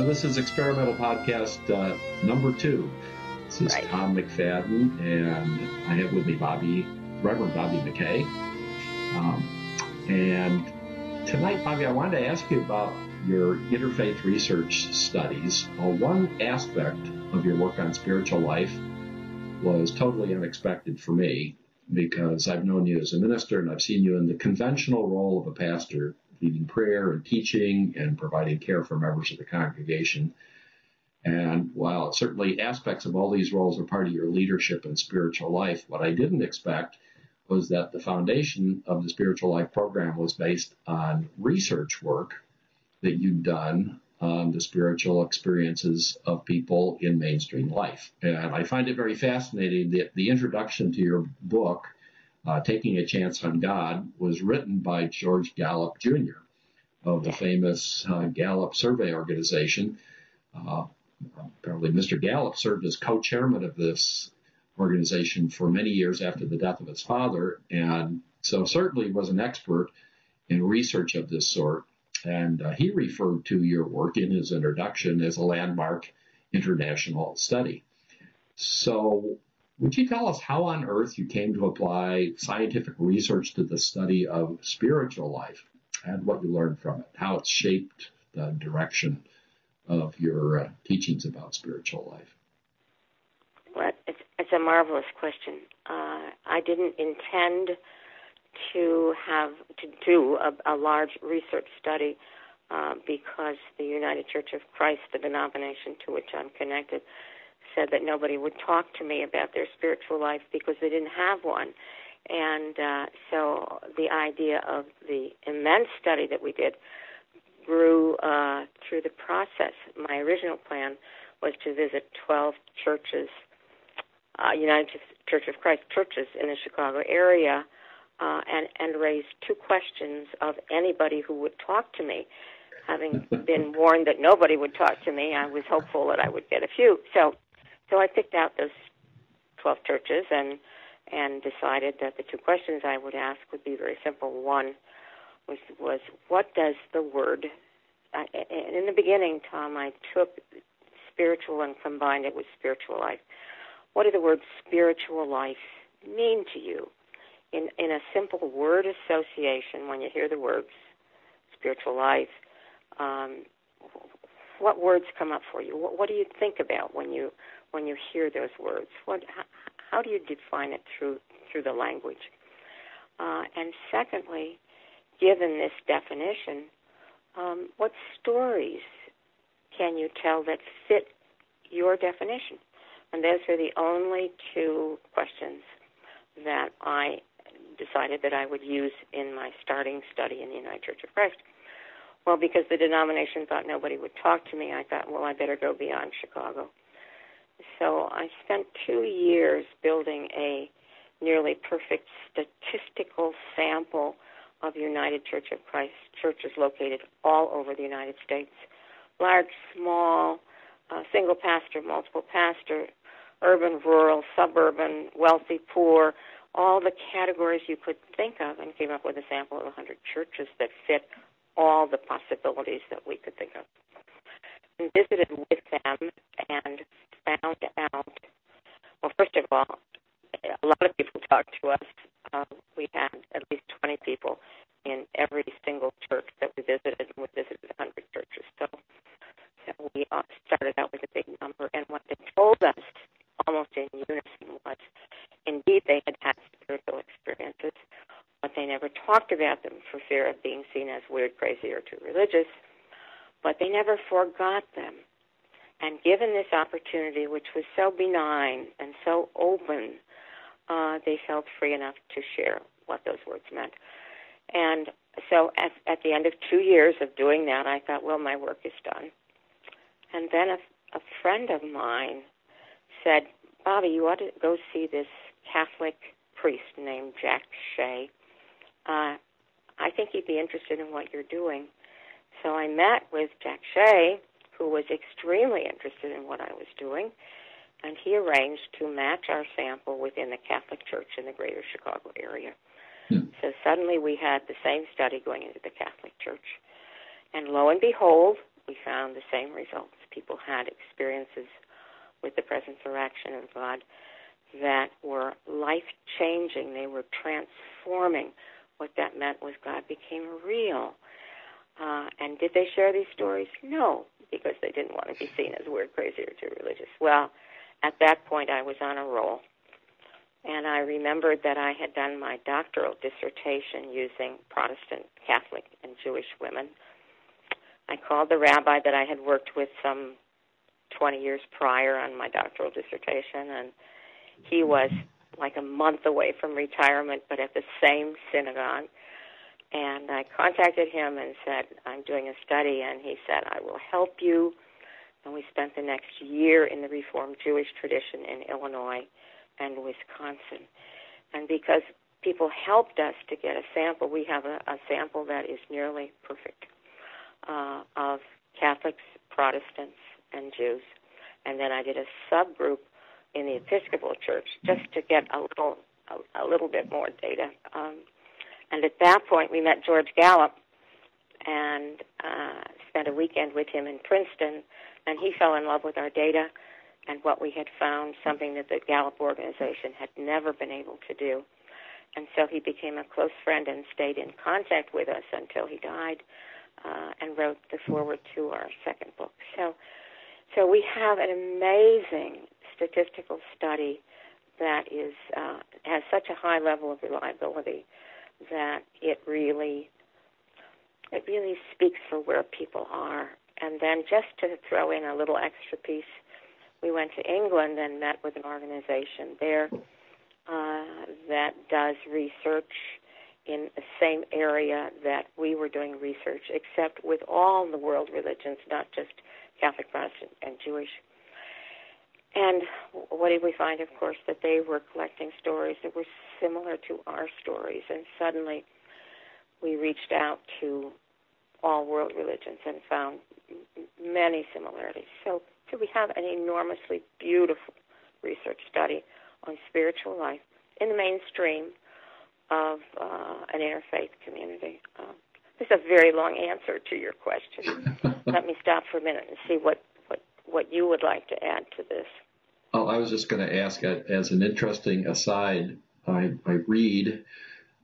So this is experimental podcast uh, number two. This is Right. Tom McFadden, and I have with me Bobbie, Reverend Bobbie McKay. Um, and tonight, Bobbie, I wanted to ask you about your interfaith research studies. Well, one aspect of your work on spiritual life was totally unexpected for me because I've known you as a minister and I've seen you in the conventional role of a pastor, leading prayer and teaching and providing care for members of the congregation. And while certainly aspects of all these roles are part of your leadership and spiritual life, what I didn't expect was that the foundation of the spiritual life program was based on research work that you'd done on the spiritual experiences of people in mainstream life. And I find it very fascinating that the introduction to your book, uh, Taking a Chance on God, was written by George Gallup Jr. of the famous uh, Gallup Survey Organization. Uh, apparently, Mr. Gallup served as co-chairman of this organization for many years after the death of his father, and so certainly was an expert in research of this sort. And uh, he referred to your work in his introduction as a landmark international study. So, would you tell us how on earth you came to apply scientific research to the study of spiritual life and what you learned from it, how it shaped the direction of your uh, teachings about spiritual life? Well, it's, it's a marvelous question. Uh, I didn't intend to have to do a, a large research study uh, because the United Church of Christ, the denomination to which I'm connected, said that nobody would talk to me about their spiritual life because they didn't have one. And uh, so the idea of the immense study that we did grew uh, through the process. My original plan was to visit 12 churches, uh, United Church of Christ churches in the Chicago area, uh, and and raise two questions of anybody who would talk to me. Having been warned that nobody would talk to me, I was hopeful that I would get a few. So, so I picked out those 12 churches and and decided that the two questions I would ask would be very simple. One was was what does the word and in the beginning, Tom, I took spiritual and combined it with spiritual life. What do the words spiritual life mean to you? In in a simple word association, when you hear the words spiritual life, um, what words come up for you? What, what do you think about when you when you hear those words? What how, do you define it through through the language? Uh, and secondly, given this definition, um, what stories can you tell that fit your definition? And those are the only two questions that I decided that I would use in my starting study in the United Church of Christ. Well, because the denomination thought nobody would talk to me, I thought, well, I better go beyond Chicago. So I spent two years building a nearly perfect statistical sample of United Church of Christ churches located all over the United States large, small, uh, single pastor, multiple pastor, urban, rural, suburban, wealthy, poor, all the categories you could think of, and came up with a sample of 100 churches that fit all the possibilities that we could think of. And visited with them and found out, well, first of all, a lot of people talked to us. Uh, we had at least 20 people in every single church that we visited, and we visited 100 churches. So, so we uh, started out with a big number, and what they told us, almost in unison, was indeed they had had spiritual experiences, but they never talked about them for fear of being seen as weird, crazy, or too religious. But they never forgot them. And given this opportunity, which was so benign and so open, uh, they felt free enough to share what those words meant. And so at, at the end of two years of doing that, I thought, well, my work is done. And then a, a friend of mine said, Bobbie, you ought to go see this Catholic priest named Jack Shea. Uh, I think he'd be interested in what you're doing. So I met with Jack Shea, who was extremely interested in what I was doing, and he arranged to match our sample within the Catholic Church in the greater Chicago area. Hmm. So suddenly we had the same study going into the Catholic Church. And lo and behold, we found the same results. People had experiences with the presence or action of God that were life changing. They were transforming. What that meant was God became real. Uh, and did they share these stories? No, because they didn't want to be seen as weird, crazy, or too religious. Well, at that point, I was on a roll. And I remembered that I had done my doctoral dissertation using Protestant, Catholic, and Jewish women. I called the rabbi that I had worked with some 20 years prior on my doctoral dissertation, and he was like a month away from retirement, but at the same synagogue. And I contacted him and said, I'm doing a study, and he said, I will help you. And we spent the next year in the Reformed Jewish tradition in Illinois and Wisconsin. And because people helped us to get a sample, we have a, a sample that is nearly perfect uh, of Catholics, Protestants, and Jews. And then I did a subgroup in the Episcopal Church just to get a little a, a little bit more data. Um, and at that point, we met George Gallup and uh, spent a weekend with him in Princeton. And he fell in love with our data and what we had found, something that the Gallup organization had never been able to do. And so he became a close friend and stayed in contact with us until he died uh, and wrote the foreword to our second book. So, so we have an amazing statistical study that is uh, has such a high level of reliability that it really it really speaks for where people are. And then just to throw in a little extra piece, we went to England and met with an organization there uh, that does research in the same area that we were doing research, except with all the world religions, not just Catholic, Protestant, and Jewish. And what did we find? Of course, that they were collecting stories that were similar to our stories, and suddenly we reached out to all world religions and found many similarities. So so we have an enormously beautiful research study on spiritual life in the mainstream of uh, an interfaith community. Uh, this is a very long answer to your question. Let me stop for a minute and see what, what, you would like to add to this. Oh, I was just going to ask, as an interesting aside, I, I read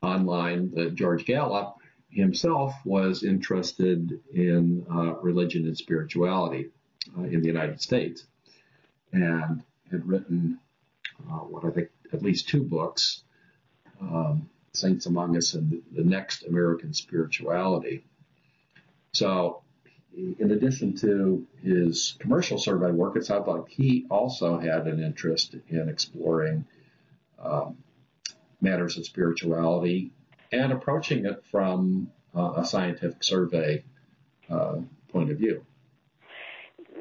online that George Gallup himself was interested in uh, religion and spirituality uh, in the United States and had written uh, what I think at least two books, um, Saints Among Us and the Next American Spirituality. So, in addition to his commercial survey work, it sounds like he also had an interest in exploring um, matters of spirituality and approaching it from uh, a scientific survey uh, point of view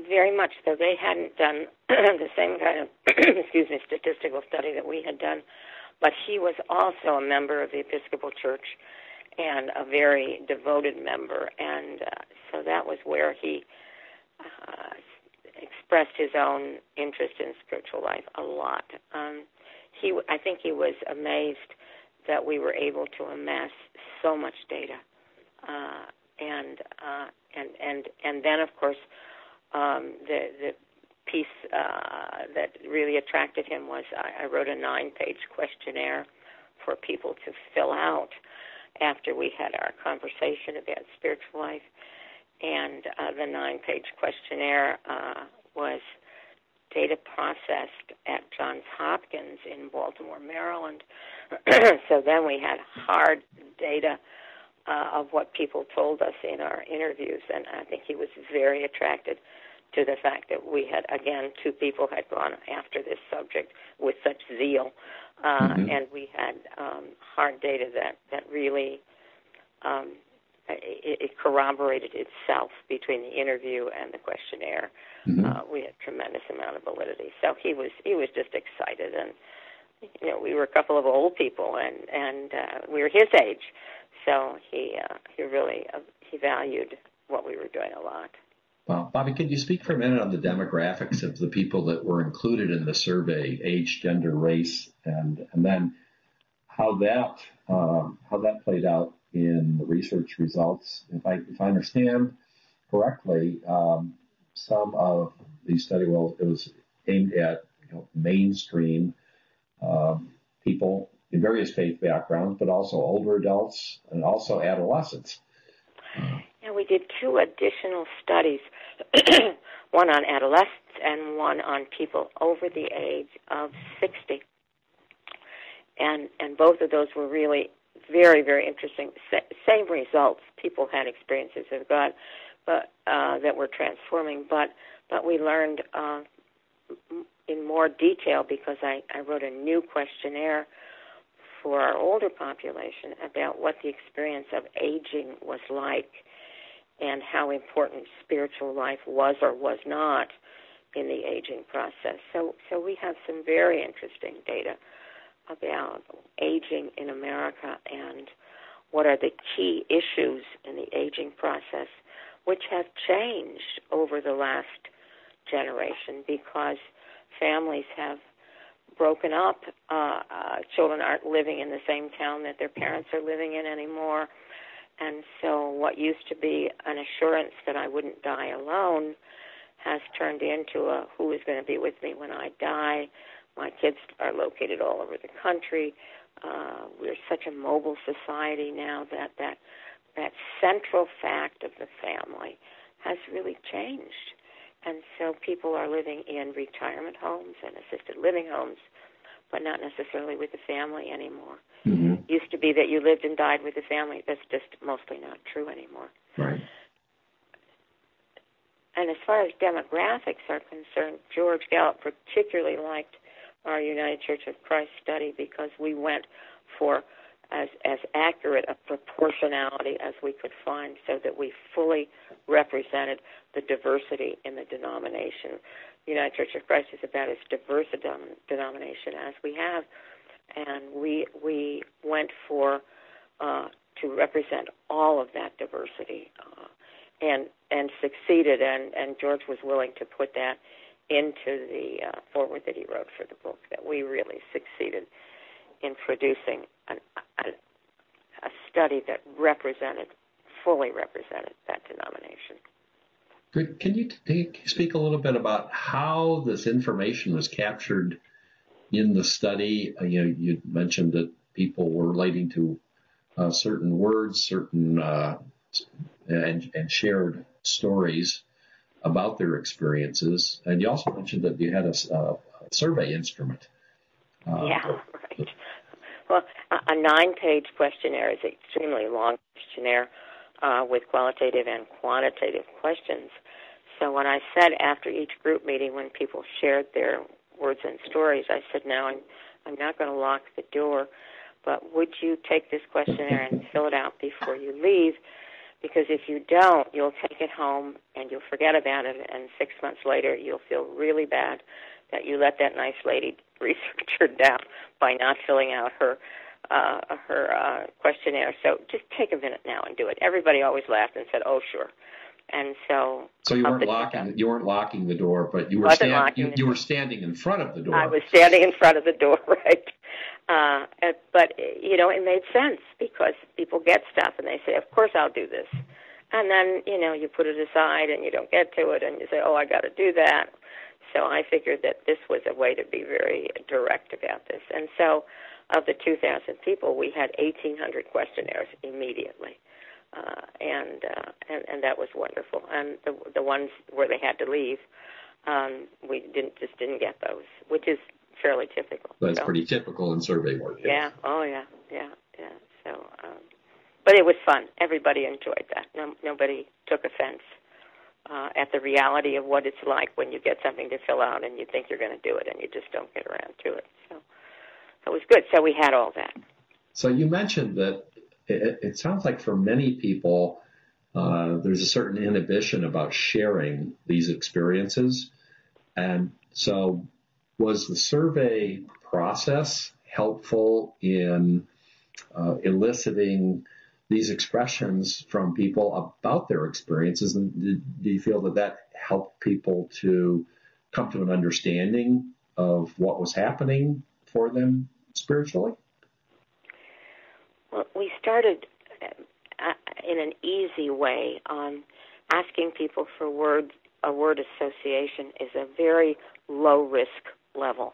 very much so. They hadn't done the same kind of, excuse me, statistical study that we had done, but he was also a member of the Episcopal Church and a very devoted member, and uh, so that was where he uh, expressed his own interest in spiritual life a lot. Um, he, I think, he was amazed that we were able to amass so much data, uh, and uh, and and and then, of course um, the the piece uh, that really attracted him was I, I wrote a nine-page questionnaire for people to fill out after we had our conversation about spiritual life, and uh, the nine-page questionnaire uh, was data processed at Johns Hopkins in Baltimore, Maryland. so then we had hard data uh, of what people told us in our interviews, and I think he was very attracted to the fact that we had again two people had gone after this subject with such zeal, uh, mm-hmm. and we had um, hard data that that really um, it, it corroborated itself between the interview and the questionnaire. Mm-hmm. Uh, we had tremendous amount of validity. So he was he was just excited, and you know we were a couple of old people, and and uh, we were his age, so he uh, he really uh, he valued what we were doing a lot. Well, Bobbie, could you speak for a minute on the demographics of the people that were included in the survey, age, gender, race, and and then how that um, how that played out in the research results? If I if I understand, correctly, um, some of the study, it was aimed at you know, mainstream um, people in various faith backgrounds, but also older adults and also adolescents. Yeah, we did two additional studies, one on adolescents and one on people over the age of 60. And and both of those were really very very interesting. same results. People had experiences of God, but uh, that were transforming. But but we learned uh, in more detail because I, I wrote a new questionnaire for our older population about what the experience of aging was like and how important spiritual life was or was not in the aging process. So so we have some very interesting data about aging in America and what are the key issues in the aging process which have changed over the last generation because families have broken up. Uh, uh, children aren't living in the same town that their parents are living in anymore. And so, what used to be an assurance that I wouldn't die alone has turned into a who is going to be with me when I die. My kids are located all over the country. Uh, we're such a mobile society now that that that central fact of the family has really changed. And so people are living in retirement homes and assisted living homes, but not necessarily with the family anymore. Mm-hmm. Used to be that you lived and died with the family. That's just mostly not true anymore. Right. And as far as demographics are concerned, George Gallup particularly liked our United Church of Christ study because we went for as as accurate a proportionality as we could find so that we fully represented the diversity in the denomination. United Church of Christ is about as diverse a denomination as we have, and we we went for uh, to represent all of that diversity, uh, and and succeeded. And and George was willing to put that into the uh, foreword that he wrote for the book. That we really succeeded in producing an, a, a study that represented, fully represented that denomination. Good. Can you speak a little bit about how this information was captured in the study? Uh, you know, you mentioned that people were relating to uh, certain words, certain uh, and, and shared stories about their experiences, and you also mentioned that you had a, a survey instrument. Uh, yeah, right. Well, a nine-page questionnaire is an extremely long questionnaire uh, with qualitative and quantitative questions. So when I said after each group meeting, when people shared their words and stories, I said, "Now I'm I'm not going to lock the door, but would you take this questionnaire and fill it out before you leave?" Because if you don't, you'll take it home and you'll forget about it, and six months later, you'll feel really bad that you let that nice lady researcher down by not filling out her uh, her uh, questionnaire. So just take a minute now and do it. Everybody always laughed and said, "Oh, sure." And so, so you weren't locking you weren't locking the door, but you were stand, you, you were standing in front of the door. I was standing in front of the door, right? Uh, but you know, it made sense because people get stuff and they say, "Of course, I'll do this," and then you know, you put it aside and you don't get to it, and you say, "Oh, I got to do that." So I figured that this was a way to be very direct about this. And so, of the 2,000 people, we had 1,800 questionnaires immediately. Uh, and, uh, and and that was wonderful. And the the ones where they had to leave, um, we didn't just didn't get those, which is fairly typical. That's so, pretty typical in survey work. Yes. Yeah. Oh yeah. Yeah. Yeah. So, um, but it was fun. Everybody enjoyed that. No, nobody took offense uh, at the reality of what it's like when you get something to fill out and you think you're going to do it and you just don't get around to it. So it was good. So we had all that. So you mentioned that it, it sounds like for many people, uh, there's a certain inhibition about sharing these experiences. And so was the survey process helpful in uh, eliciting these expressions from people about their experiences. And do you feel that that helped people to come to an understanding of what was happening for them spiritually? Well, we started uh, in an easy way on asking people for word a word association is a very low risk level.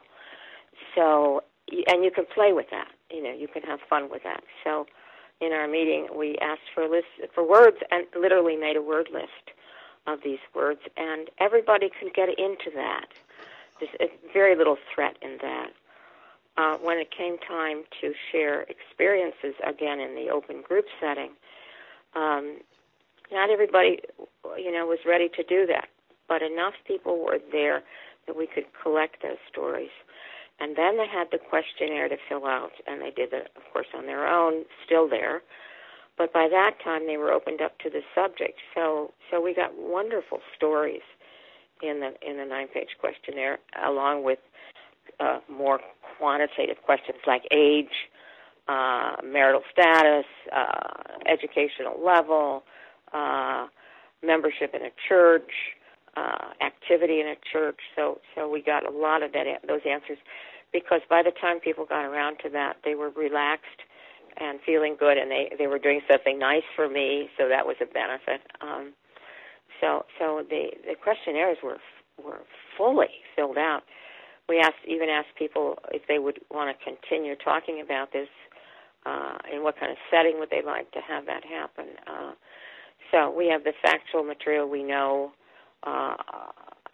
So, and you can play with that. You know, you can have fun with that. So, in our meeting, we asked for lists for words and literally made a word list of these words, and everybody could get into that. There's very little threat in that. Uh, when it came time to share experiences again in the open group setting, um, not everybody, you know, was ready to do that, but enough people were there that we could collect those stories. And then they had the questionnaire to fill out, and they did it, of course, on their own, still there. But by that time, they were opened up to the subject. So, so we got wonderful stories in the in the nine-page questionnaire, along with uh, more quantitative questions like age, uh, marital status, uh, educational level, uh, membership in a church, uh, activity in a church. So, so we got a lot of that those answers because by the time people got around to that, they were relaxed and feeling good, and they they were doing something nice for me, so that was a benefit. Um, so so the the questionnaires were were fully filled out. We asked even asked people if they would want to continue talking about this, uh, in what kind of setting would they like to have that happen. Uh, so we have the factual material we know uh,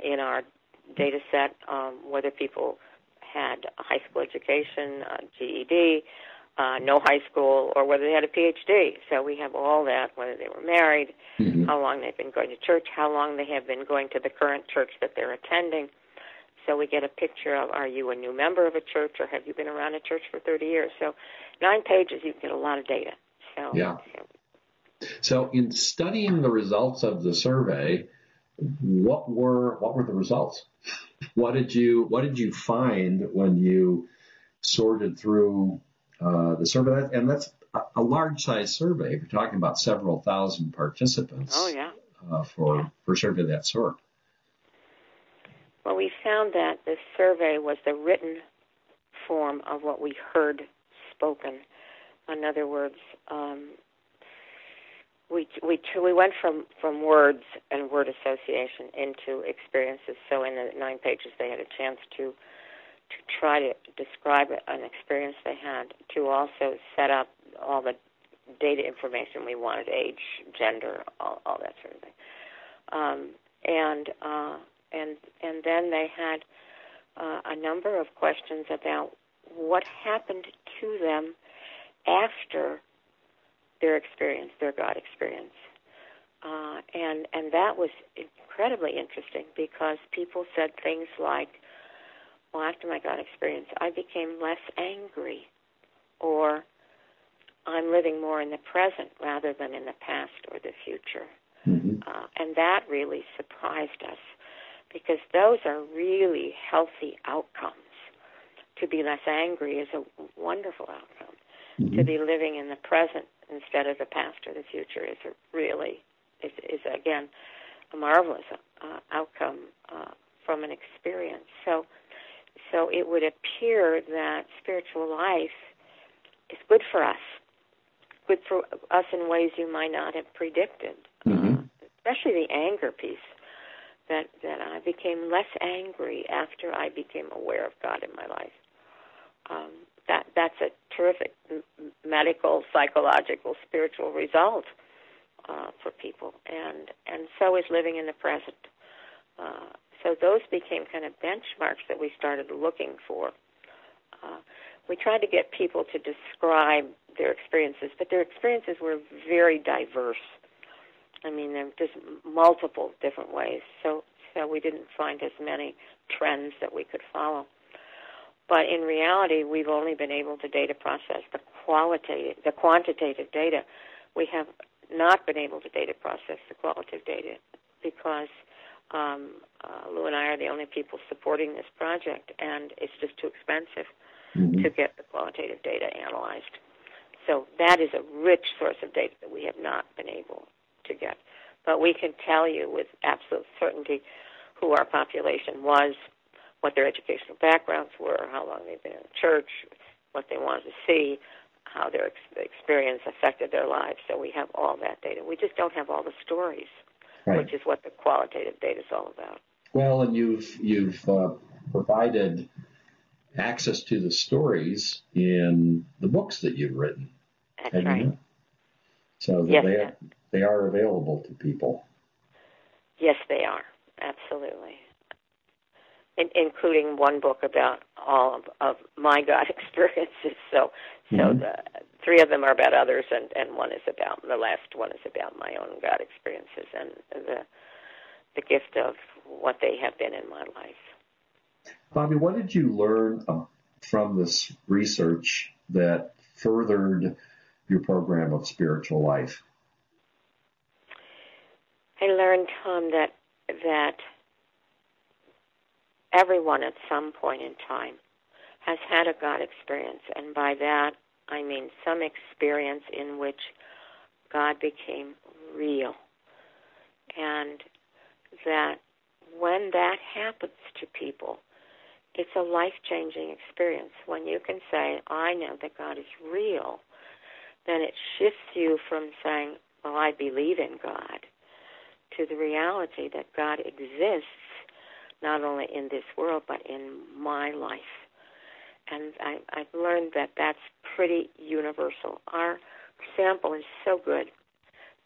in our data set, um, whether people had a high school education, a GED, uh, no high school, or whether they had a PhD. So we have all that, whether they were married, mm-hmm. how long they've been going to church, how long they have been going to the current church that they're attending. So we get a picture of are you a new member of a church or have you been around a church for 30 years? So nine pages, you get a lot of data. So, yeah. So in studying the results of the survey, what were what were the results? What did you what did you find when you sorted through uh, the survey? And that's a large size survey. We're talking about several thousand participants. Oh yeah. Uh, for yeah. for a survey of that sort. Well, we found that the survey was the written form of what we heard spoken. In other words, um, we we we went from from words and word association into experiences. So in the nine pages, they had a chance to to try to describe an experience they had, to also set up all the data information we wanted, age, gender, all, all that sort of thing, um, and uh, and and then they had uh, a number of questions about what happened to them after their experience, their God experience. Uh, and and that was incredibly interesting because people said things like, "Well, after my God experience, I became less angry," or "I'm living more in the present rather than in the past or the future." Mm-hmm. Uh, and that really surprised us because those are really healthy outcomes. To be less angry is a wonderful outcome. Mm-hmm. To be living in the present instead of the past or the future is really is, is again a marvelous uh, outcome uh, from an experience. So, so it would appear that spiritual life is good for us, good for us in ways you might not have predicted, mm-hmm. uh, especially the anger piece. That that I became less angry after I became aware of God in my life. Um, that that's a terrific medical, psychological, spiritual result uh, for people, and and so is living in the present. Uh, so those became kind of benchmarks that we started looking for. Uh, we tried to get people to describe their experiences, but their experiences were very diverse. I mean, there just multiple different ways. So so we didn't find as many trends that we could follow. But in reality, we've only been able to data process the qualitative, the quantitative data. We have not been able to data process the qualitative data because um, uh, Lou and I are the only people supporting this project, and it's just too expensive mm-hmm. to get the qualitative data analyzed. So that is a rich source of data that we have not been able to get. But we can tell you with absolute certainty who our population was, what their educational backgrounds were, how long they've been in the church, what they wanted to see, how their ex- experience affected their lives. So we have all that data. We just don't have all the stories right. which is what the qualitative data is all about. Well, and you've you've uh, provided access to the stories in the books that you've written. That's right. So yes, they are, they are available to people. Yes, they are. Absolutely. In, including one book about all of, of my God experiences. So, so mm-hmm. the, three of them are about others, and, and one is about the last one is about my own God experiences and the the gift of what they have been in my life. Bobbie, what did you learn from this research that furthered your program of spiritual life? I learned, Tom, that that everyone at some point in time has had a God experience, and by that I mean some experience in which God became real, and that when that happens to people, it's a life changing experience. When you can say, I know that God is real, then it shifts you from saying, Well, I believe in God, to the reality that God exists not only in this world, but in my life. And I, I've learned that that's pretty universal. Our sample is so good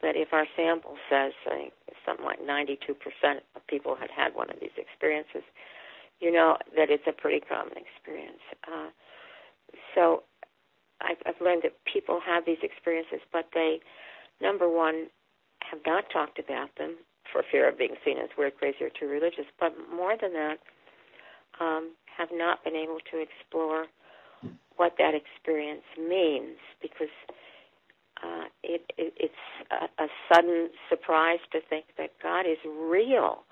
that if our sample says say, something like 92% of people had had one of these experiences, you know that it's a pretty common experience. Uh, so I've, I've learned that people have these experiences, but they, number one, have not talked about them for fear of being seen as weird, crazy, or too religious. But more than that, um, have not been able to explore what that experience means because uh, it, it, it's a, a sudden surprise to think that God is real,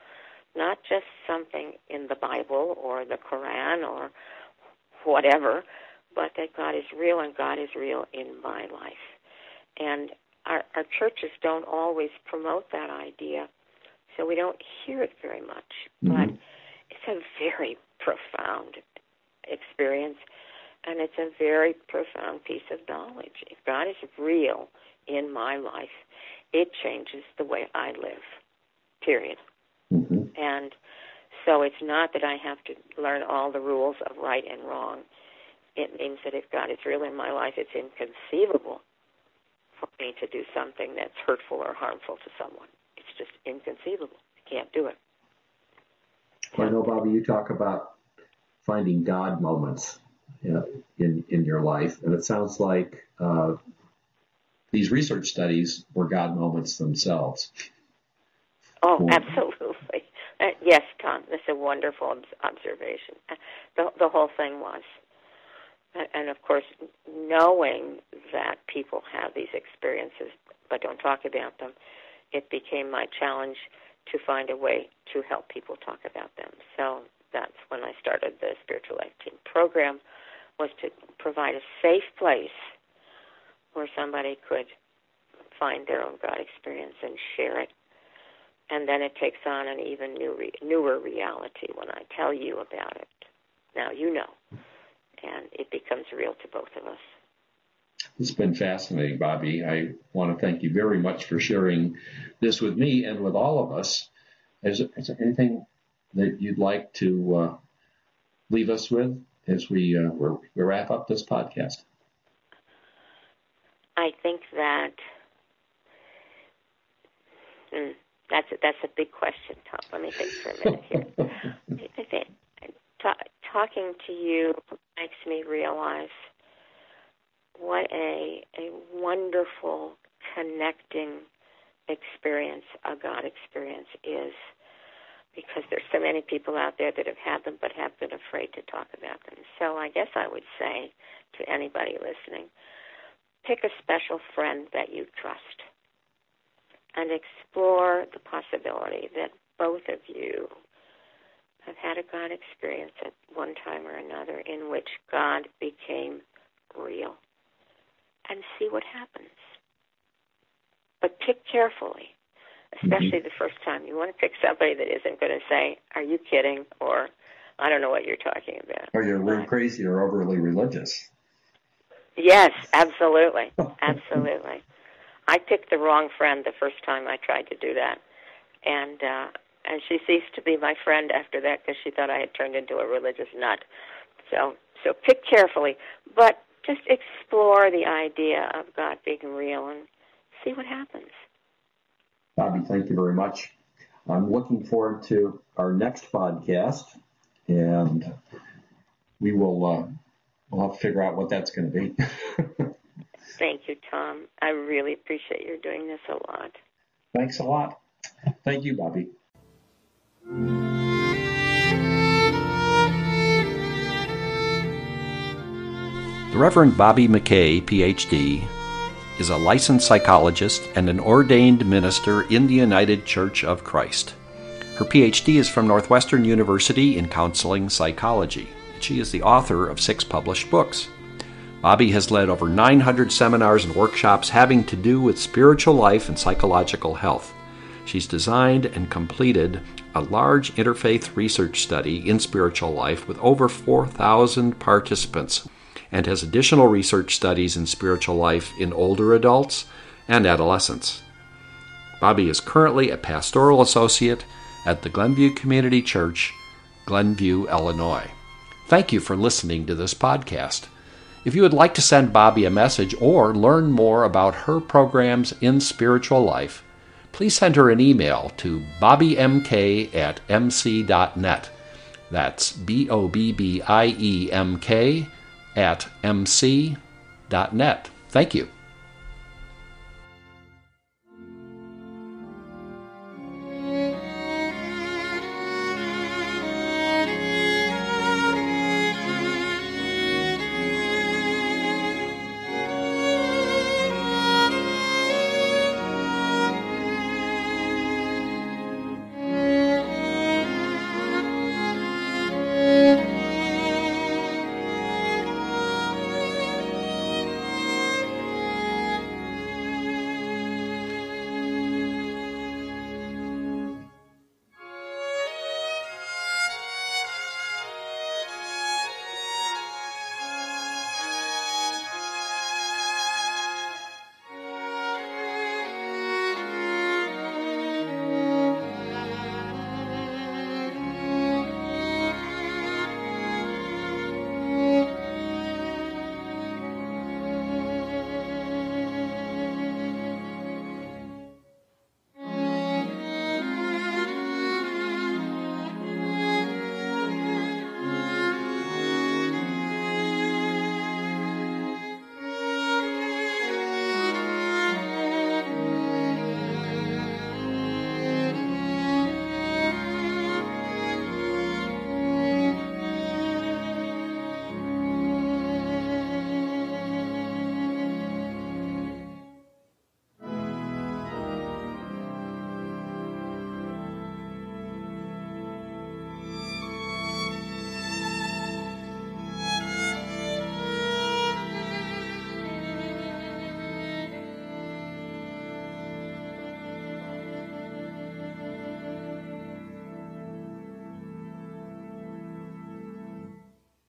not just something in the Bible or the Quran or whatever, but that God is real and God is real in my life. And our, our churches don't always promote that idea, so we don't hear it very much. Mm-hmm. But it's a very profound experience and it's a very profound piece of knowledge. If God is real in my life, it changes the way I live, period. Mm-hmm. And so it's not that I have to learn all the rules of right and wrong. It means that if God is real in my life, it's inconceivable for me to do something that's hurtful or harmful to someone. Just inconceivable. I can't do it. Well, I know, Bobbie, you talk about finding God moments in in your life, and it sounds like uh, these research studies were God moments themselves. Oh, absolutely. Uh, yes, Tom, that's a wonderful observation. Uh, the the whole thing was, uh, and of course, knowing that people have these experiences but don't talk about them, it became my challenge to find a way to help people talk about them. So that's when I started the Spiritual Life Team program was to provide a safe place where somebody could find their own God experience and share it. And then it takes on an even new re- newer reality when I tell you about it. Now you know. And it becomes real to both of us. It's been fascinating, Bobbie. I want to thank you very much for sharing this with me and with all of us. Is, is there anything that you'd like to uh, leave us with? as we, uh, we wrap up this podcast? I think that mm, that's a, that's a big question, Tom. Let me think for a minute here. I think talking to you makes me realize what a a wonderful connecting experience a God experience is because there's so many people out there that have had them but have been afraid to talk about them. So I guess I would say to anybody listening, pick a special friend that you trust and explore the possibility that both of you have had a God experience at one time or another in which God became real and see what happens. But pick carefully especially mm-hmm. the first time. You want to pick somebody that isn't going to say, "Are you kidding?" or "I don't know what you're talking about." Or you're really crazy or overly religious. Yes, absolutely, absolutely. I picked the wrong friend the first time I tried to do that. and uh, and she ceased to be my friend after that because she thought I had turned into a religious nut. So so pick carefully, but just explore the idea of God being real and see what happens. Bobbie, thank you very much. I'm looking forward to our next podcast, and we will uh, we'll have to figure out what that's going to be. Thank you, Tom. I really appreciate your doing this a lot. Thanks a lot. Thank you, Bobbie. Reverend Bobbie McKay, PhD, is a licensed psychologist and an ordained minister in the United Church of Christ. Her PhD is from Northwestern University in counseling psychology. She is the author of six published books. Bobbie has led over 900 seminars and workshops having to do with spiritual life and psychological health. She's designed and completed a large interfaith research study in spiritual life with over 4,000 participants and has additional research studies in spiritual life in older adults and adolescents. Bobbie is currently a pastoral associate at the Glenview Community Church, Glenview, Illinois. Thank you for listening to this podcast. If you would like to send Bobbie a message or learn more about her programs in spiritual life, please send her an email to bobbiemk at mc.net. That's B O B B I E M K at mc.net. Thank you.